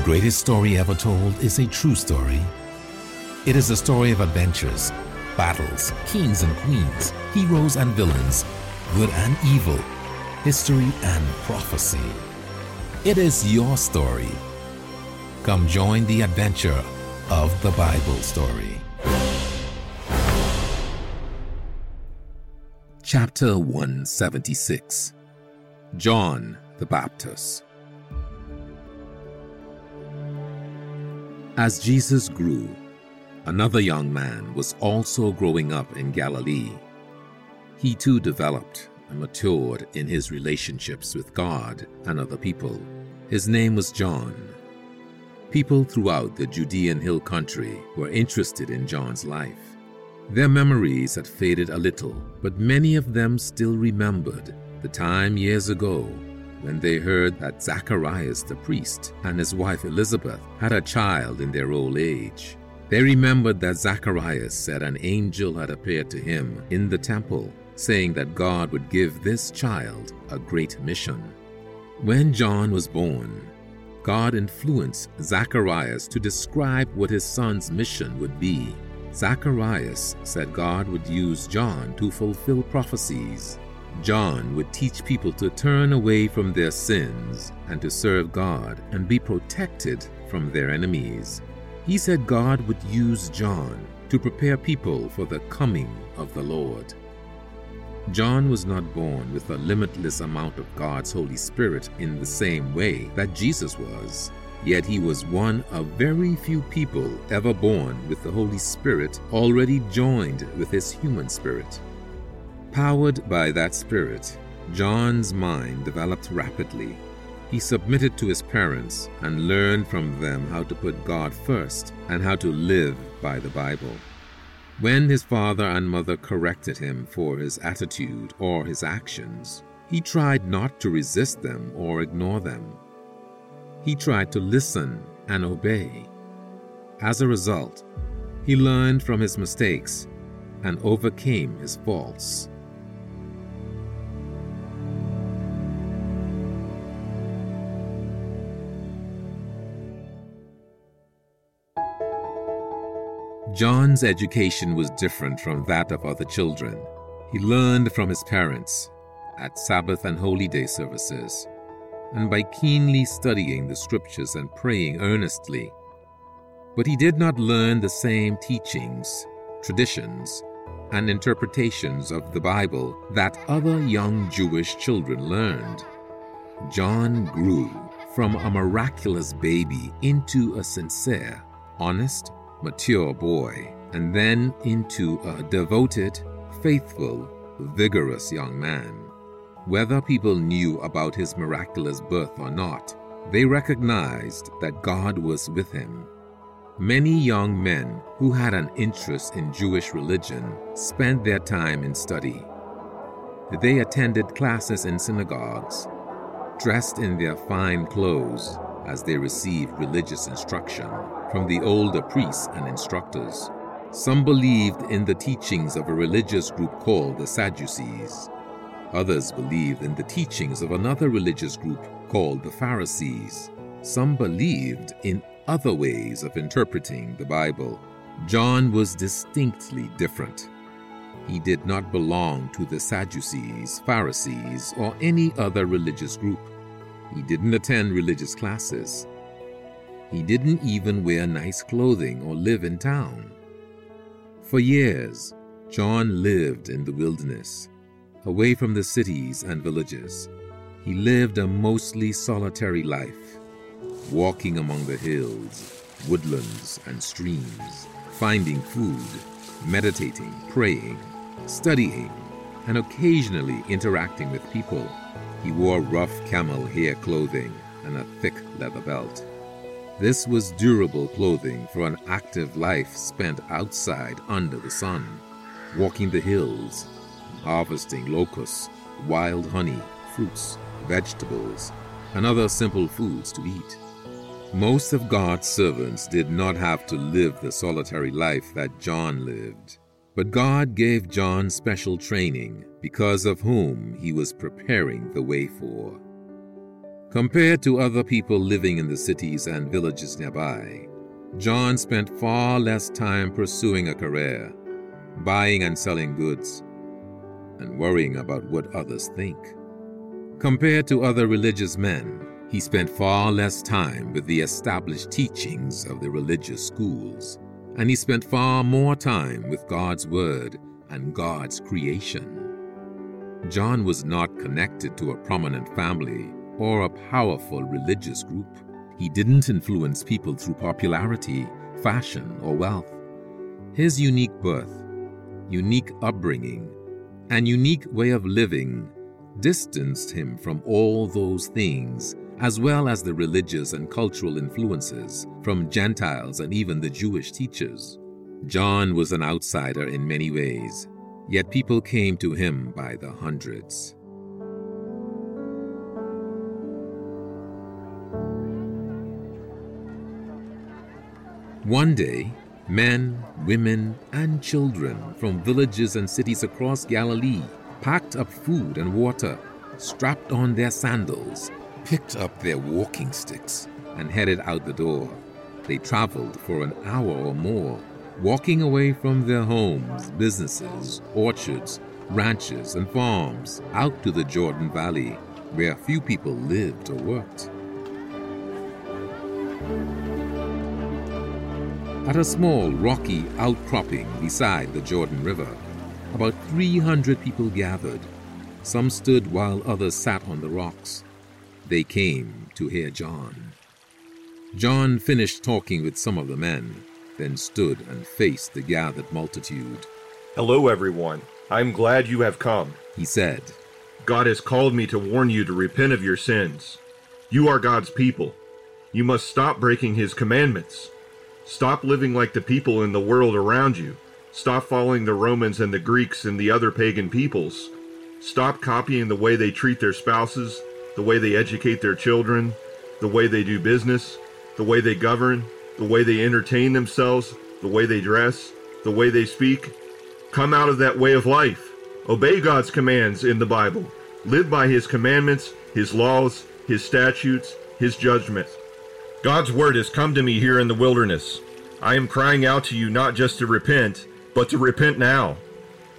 The greatest story ever told is a true story. It is a story of adventures, battles, kings and queens, heroes and villains, good and evil, history and prophecy. It is your story. Come join the adventure of the Bible story. Chapter 176 John the Baptist As Jesus grew, another young man was also growing up in Galilee. He too developed and matured in his relationships with God and other people. His name was John. People throughout the Judean hill country were interested in John's life. Their memories had faded a little, but many of them still remembered the time years ago when they heard that Zacharias the priest and his wife Elizabeth had a child in their old age. They remembered that Zacharias said an angel had appeared to him in the temple, saying that God would give this child a great mission. When John was born, God influenced Zacharias to describe what his son's mission would be. Zacharias said God would use John to fulfill prophecies John would teach people to turn away from their sins and to serve God and be protected from their enemies. He said God would use John to prepare people for the coming of the Lord. John was not born with a limitless amount of God's Holy Spirit in the same way that Jesus was. Yet he was one of very few people ever born with the Holy Spirit already joined with his human spirit. Powered by that spirit, John's mind developed rapidly. He submitted to his parents and learned from them how to put God first and how to live by the Bible. When his father and mother corrected him for his attitude or his actions, he tried not to resist them or ignore them. He tried to listen and obey. As a result, he learned from his mistakes and overcame his faults. John's education was different from that of other children. He learned from his parents at Sabbath and holy day services, and by keenly studying the scriptures and praying earnestly. But he did not learn the same teachings, traditions, and interpretations of the Bible that other young Jewish children learned. John grew from a miraculous baby into a sincere, honest, mature boy, and then into a devoted, faithful, vigorous young man. Whether people knew about his miraculous birth or not, they recognized that God was with him. Many young men who had an interest in Jewish religion spent their time in study. They attended classes in synagogues, dressed in their fine clothes as they received religious instruction from the older priests and instructors. Some believed in the teachings of a religious group called the Sadducees. Others believed in the teachings of another religious group called the Pharisees. Some believed in other ways of interpreting the Bible. John was distinctly different. He did not belong to the Sadducees, Pharisees, or any other religious group. He didn't attend religious classes. He didn't even wear nice clothing or live in town. For years, John lived in the wilderness, away from the cities and villages. He lived a mostly solitary life, walking among the hills, woodlands, and streams, finding food, meditating, praying, studying, and occasionally interacting with people. He wore rough camel hair clothing and a thick leather belt. This was durable clothing for an active life spent outside under the sun, walking the hills, harvesting locusts, wild honey, fruits, vegetables, and other simple foods to eat. Most of God's servants did not have to live the solitary life that John lived. But God gave John special training because of whom he was preparing the way for. Compared to other people living in the cities and villages nearby, John spent far less time pursuing a career, buying and selling goods, and worrying about what others think. Compared to other religious men, he spent far less time with the established teachings of the religious schools, and he spent far more time with God's Word and God's creation. John was not connected to a prominent family or a powerful religious group. He didn't influence people through popularity, fashion, or wealth. His unique birth, unique upbringing, and unique way of living distanced him from all those things as well as the religious and cultural influences from Gentiles and even the Jewish teachers. John was an outsider in many ways, yet people came to him by the hundreds. One day, men, women, and children from villages and cities across Galilee packed up food and water, strapped on their sandals, picked up their walking sticks and headed out the door. They traveled for an hour or more, walking away from their homes, businesses, orchards, ranches, and farms out to the Jordan Valley, where few people lived or worked. At a small rocky outcropping beside the Jordan River, about 300 people gathered. Some stood while others sat on the rocks. They came to hear John. John finished talking with some of the men, then stood and faced the gathered multitude. Hello, everyone. I'm glad you have come, he said. God has called me to warn you to repent of your sins. You are God's people. You must stop breaking his commandments. Stop living like the people in the world around you. Stop following the Romans and the Greeks and the other pagan peoples. Stop copying the way they treat their spouses, the way they educate their children, the way they do business, the way they govern, the way they entertain themselves, the way they dress, the way they speak. Come out of that way of life. Obey God's commands in the Bible. Live by His commandments, His laws, His statutes, His judgments. God's word has come to me here in the wilderness. I am crying out to you not just to repent, but to repent now.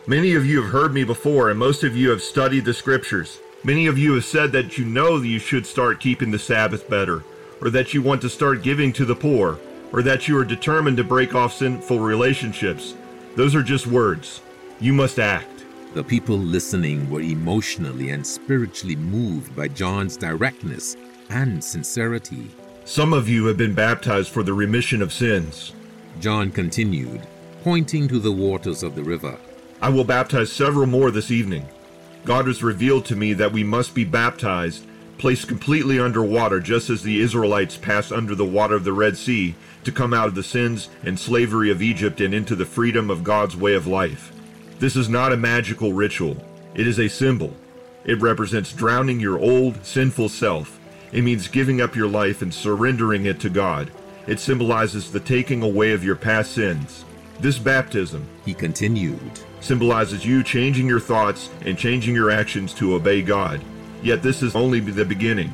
Many of you have heard me before, and most of you have studied the scriptures. Many of you have said that you know that you should start keeping the Sabbath better, or that you want to start giving to the poor, or that you are determined to break off sinful relationships. Those are just words. You must act. The people listening were emotionally and spiritually moved by John's directness and sincerity. Some of you have been baptized for the remission of sins. John continued, pointing to the waters of the river. I will baptize several more this evening. God has revealed to me that we must be baptized, placed completely under water, just as the Israelites passed under the water of the Red Sea to come out of the sins and slavery of Egypt and into the freedom of God's way of life. This is not a magical ritual, it is a symbol. It represents drowning your old, sinful self. It means giving up your life and surrendering it to God. It symbolizes the taking away of your past sins. This baptism, he continued, symbolizes you changing your thoughts and changing your actions to obey God. Yet this is only the beginning.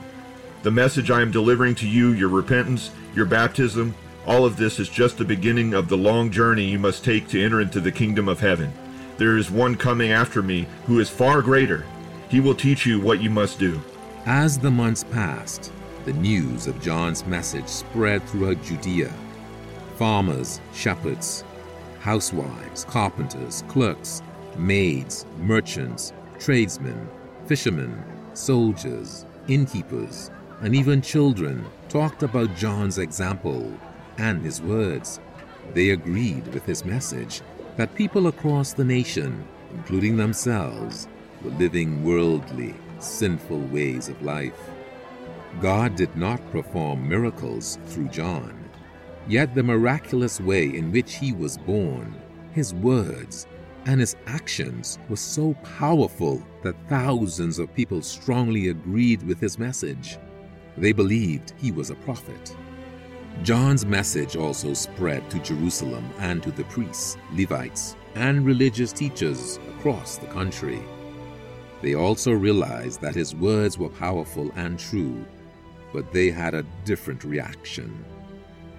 The message I am delivering to you, your repentance, your baptism, all of this is just the beginning of the long journey you must take to enter into the kingdom of heaven. There is one coming after me who is far greater. He will teach you what you must do. As the months passed, the news of John's message spread throughout Judea. Farmers, shepherds, housewives, carpenters, clerks, maids, merchants, tradesmen, fishermen, soldiers, innkeepers, and even children talked about John's example and his words. They agreed with his message that people across the nation, including themselves, were living worldly, sinful ways of life. God did not perform miracles through John. Yet the miraculous way in which he was born, his words, and his actions were so powerful that thousands of people strongly agreed with his message. They believed he was a prophet. John's message also spread to Jerusalem and to the priests, Levites, and religious teachers across the country. They also realized that his words were powerful and true, but they had a different reaction.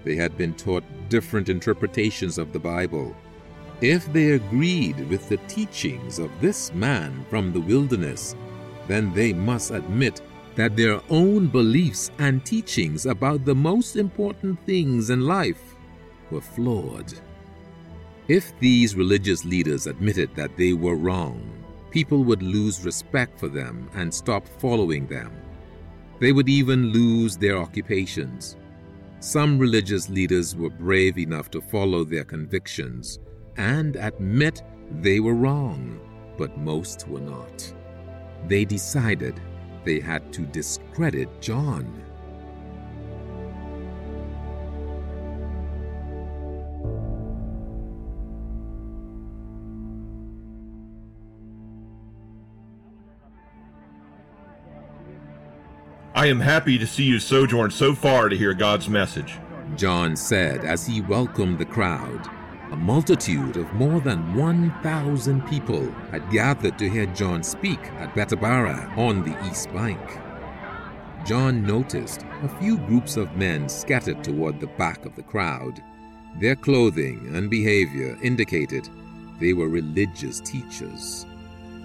They had been taught different interpretations of the Bible. If they agreed with the teachings of this man from the wilderness, then they must admit that their own beliefs and teachings about the most important things in life were flawed. If these religious leaders admitted that they were wrong, people would lose respect for them and stop following them. They would even lose their occupations. Some religious leaders were brave enough to follow their convictions and admit they were wrong, but most were not. They decided they had to discredit John. I am happy to see you sojourn so far to hear God's message. John said as he welcomed the crowd. A multitude of more than 1,000 people had gathered to hear John speak at Bethabara on the east bank. John noticed a few groups of men scattered toward the back of the crowd. Their clothing and behavior indicated they were religious teachers.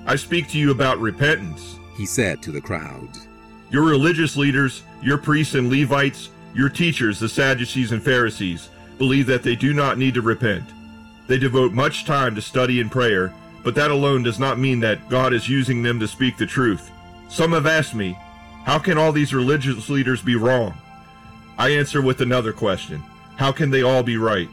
I speak to you about repentance, he said to the crowd. Your religious leaders, your priests and Levites, your teachers, the Sadducees and Pharisees, believe that they do not need to repent. They devote much time to study and prayer, but that alone does not mean that God is using them to speak the truth. Some have asked me, how can all these religious leaders be wrong? I answer with another question. How can they all be right?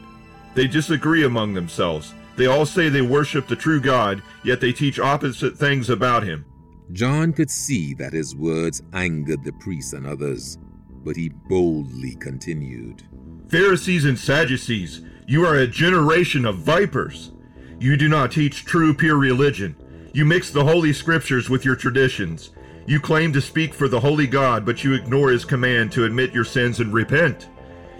They disagree among themselves. They all say they worship the true God, yet they teach opposite things about him. John could see that his words angered the priests and others, but he boldly continued. Pharisees and Sadducees, you are a generation of vipers. You do not teach true, pure religion. You mix the Holy Scriptures with your traditions. You claim to speak for the Holy God, but you ignore His command to admit your sins and repent.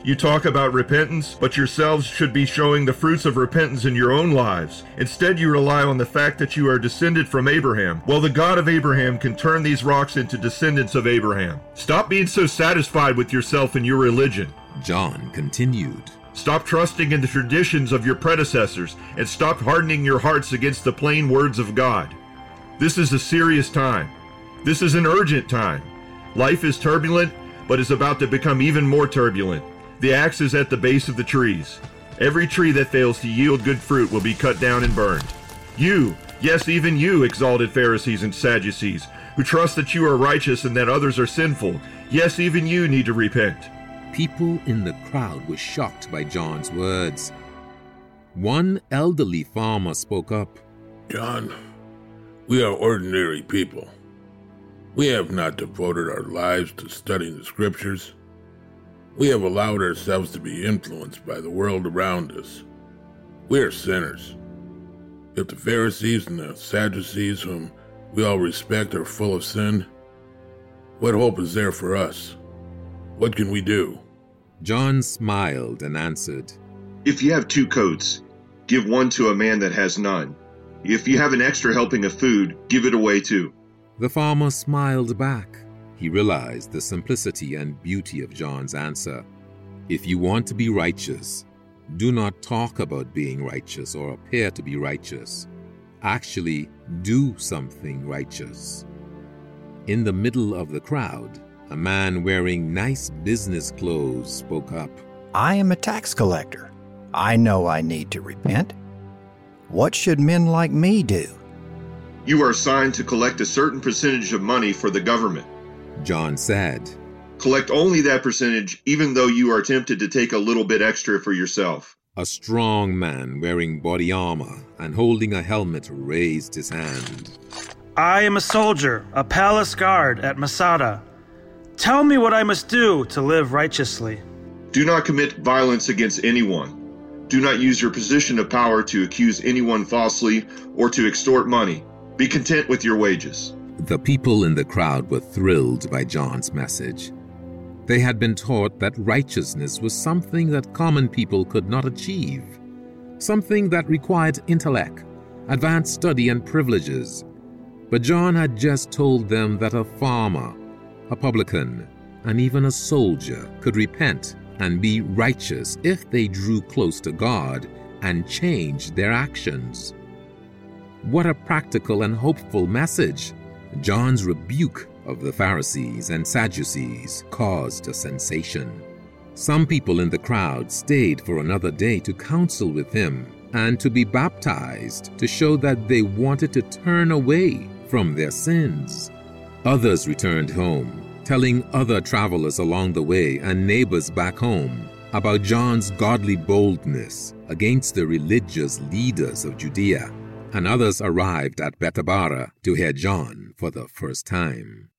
You talk about repentance, but yourselves should be showing the fruits of repentance in your own lives. Instead, you rely on the fact that you are descended from Abraham. Well, the God of Abraham can turn these rocks into descendants of Abraham. Stop being so satisfied with yourself and your religion. John continued. Stop trusting in the traditions of your predecessors and stop hardening your hearts against the plain words of God. This is a serious time. This is an urgent time. Life is turbulent, but is about to become even more turbulent. The axe is at the base of the trees. Every tree that fails to yield good fruit will be cut down and burned. You, yes, even you, exalted Pharisees and Sadducees, who trust that you are righteous and that others are sinful, yes, even you need to repent. People in the crowd were shocked by John's words. One elderly farmer spoke up. John, we are ordinary people. We have not devoted our lives to studying the scriptures. We have allowed ourselves to be influenced by the world around us. We are sinners. If the Pharisees and the Sadducees, whom we all respect, are full of sin, what hope is there for us? What can we do? John smiled and answered, If you have two coats, give one to a man that has none. If you have an extra helping of food, give it away too. The farmer smiled back. He realized the simplicity and beauty of John's answer. If you want to be righteous, do not talk about being righteous or appear to be righteous. Actually, do something righteous. In the middle of the crowd, a man wearing nice business clothes spoke up. I am a tax collector. I know I need to repent. What should men like me do? You are assigned to collect a certain percentage of money for the government. John said, Collect only that percentage, even though you are tempted to take a little bit extra for yourself. A strong man wearing body armor and holding a helmet raised his hand. I am a soldier, a palace guard at Masada. Tell me what I must do to live righteously. Do not commit violence against anyone. Do not use your position of power to accuse anyone falsely or to extort money. Be content with your wages. The people in the crowd were thrilled by John's message. They had been taught that righteousness was something that common people could not achieve, something that required intellect, advanced study, and privileges. But John had just told them that a farmer, a publican, and even a soldier could repent and be righteous if they drew close to God and changed their actions. What a practical and hopeful message! John's rebuke of the Pharisees and Sadducees caused a sensation. Some people in the crowd stayed for another day to counsel with him and to be baptized to show that they wanted to turn away from their sins. Others returned home, telling other travelers along the way and neighbors back home about John's godly boldness against the religious leaders of Judea. And others arrived at Bethabara to hear John for the first time.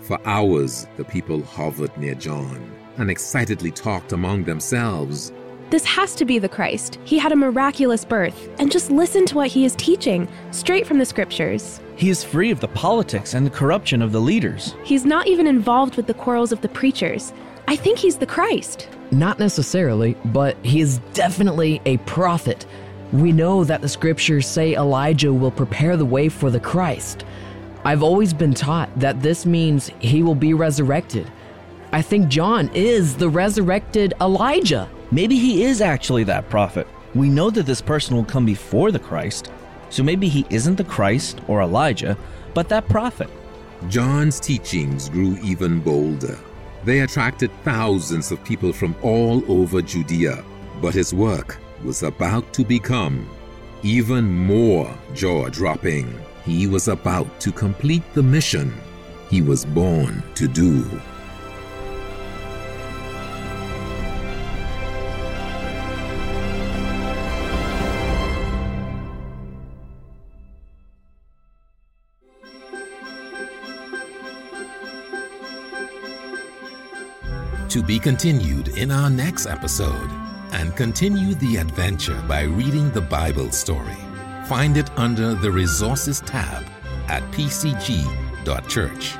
For hours, the people hovered near John and excitedly talked among themselves. This has to be the Christ. He had a miraculous birth. And just listen to what he is teaching, straight from the scriptures. He is free of the politics and the corruption of the leaders. He's not even involved with the quarrels of the preachers. I think he's the Christ. Not necessarily, but he is definitely a prophet. We know that the scriptures say Elijah will prepare the way for the Christ. I've always been taught that this means he will be resurrected. I think John is the resurrected Elijah. Maybe he is actually that prophet. We know that this person will come before the Christ, so maybe he isn't the Christ or Elijah, but that prophet. John's teachings grew even bolder. They attracted thousands of people from all over Judea, but his work was about to become even more jaw dropping. He was about to complete the mission he was born to do. To be continued in our next episode and continue the adventure by reading the Bible story. Find it under the Resources tab at pcg.church.